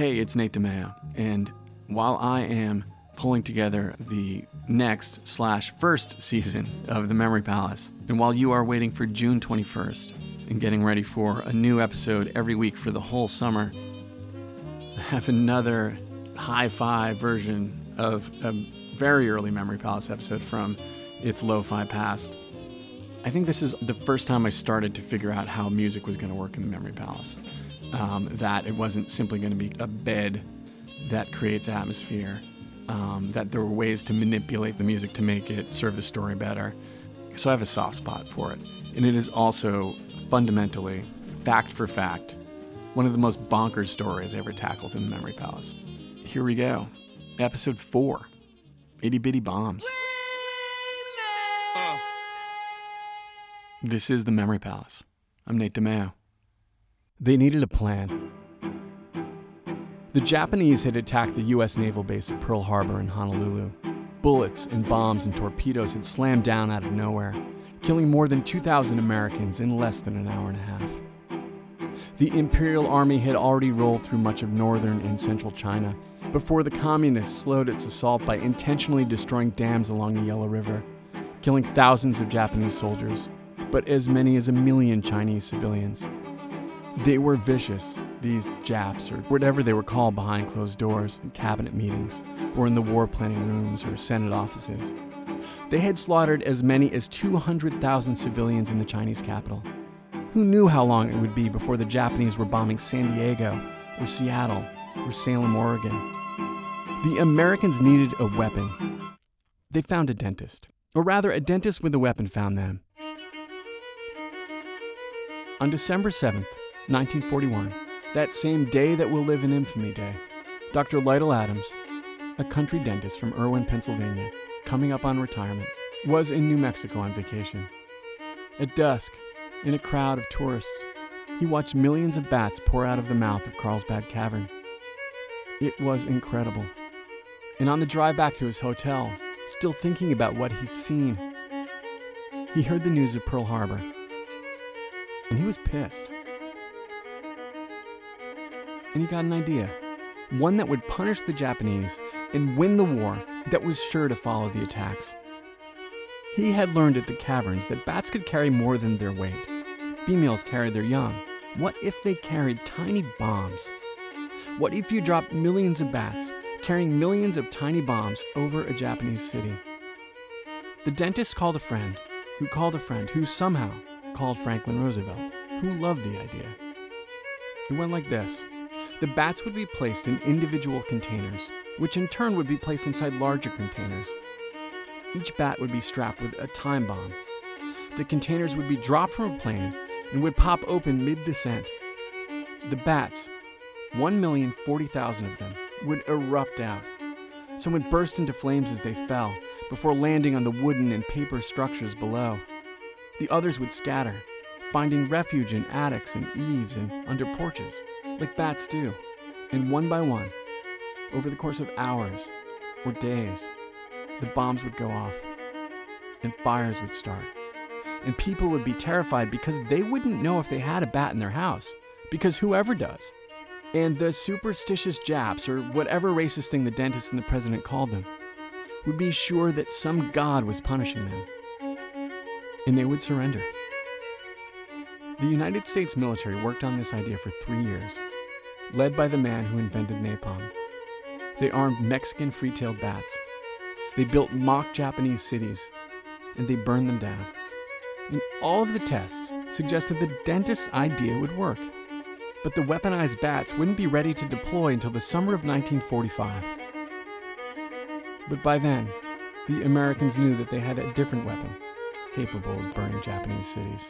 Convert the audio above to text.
Hey, it's Nate DiMeo, and while I am pulling together the next slash first season of The Memory Palace, and while you are waiting for June 21st and getting ready for a new episode every week for the whole summer, I have another high five version of a very early Memory Palace episode from its lo-fi past. I think this is the first time I started to figure out how music was going to work in the Memory Palace. Um, that it wasn't simply going to be a bed that creates atmosphere, um, that there were ways to manipulate the music to make it serve the story better. So I have a soft spot for it. And it is also fundamentally, fact for fact, one of the most bonkers stories ever tackled in the Memory Palace. Here we go. Episode 4 Itty Bitty Bombs. This is the Memory Palace. I'm Nate DiMeo. They needed a plan. The Japanese had attacked the U.S. naval base at Pearl Harbor in Honolulu. Bullets and bombs and torpedoes had slammed down out of nowhere, killing more than 2,000 Americans in less than an hour and a half. The Imperial Army had already rolled through much of northern and central China before the Communists slowed its assault by intentionally destroying dams along the Yellow River, killing thousands of Japanese soldiers, but as many as a million Chinese civilians. They were vicious, these Japs, or whatever they were called behind closed doors in cabinet meetings, or in the war planning rooms or Senate offices. They had slaughtered as many as 200,000 civilians in the Chinese capital. Who knew how long it would be before the Japanese were bombing San Diego, or Seattle, or Salem, Oregon? The Americans needed a weapon. They found a dentist, or rather, a dentist with a weapon found them. On December 7th, 1941, that same day that will live in infamy day, Dr. Lytle Adams, a country dentist from Irwin, Pennsylvania, coming up on retirement, was in New Mexico on vacation. At dusk, in a crowd of tourists, he watched millions of bats pour out of the mouth of Carlsbad Cavern. It was incredible. And on the drive back to his hotel, still thinking about what he'd seen, he heard the news of Pearl Harbor and he was pissed. And he got an idea one that would punish the Japanese and win the war that was sure to follow the attacks. He had learned at the caverns that bats could carry more than their weight. Females carried their young. What if they carried tiny bombs? What if you dropped millions of bats carrying millions of tiny bombs over a Japanese city? The dentist called a friend, who called a friend, who somehow called Franklin Roosevelt, who loved the idea. It went like this the bats would be placed in individual containers, which in turn would be placed inside larger containers. Each bat would be strapped with a time bomb. The containers would be dropped from a plane and would pop open mid descent. The bats, 1,040,000 of them, would erupt out. Some would burst into flames as they fell, before landing on the wooden and paper structures below. The others would scatter, finding refuge in attics and eaves and under porches, like bats do. And one by one, over the course of hours or days, the bombs would go off and fires would start. And people would be terrified because they wouldn't know if they had a bat in their house, because whoever does. And the superstitious Japs, or whatever racist thing the dentist and the president called them, would be sure that some god was punishing them and they would surrender. The United States military worked on this idea for three years, led by the man who invented napalm. They armed Mexican free tailed bats. They built mock Japanese cities, and they burned them down. And all of the tests suggested the dentist's idea would work. But the weaponized bats wouldn't be ready to deploy until the summer of 1945. But by then, the Americans knew that they had a different weapon capable of burning Japanese cities.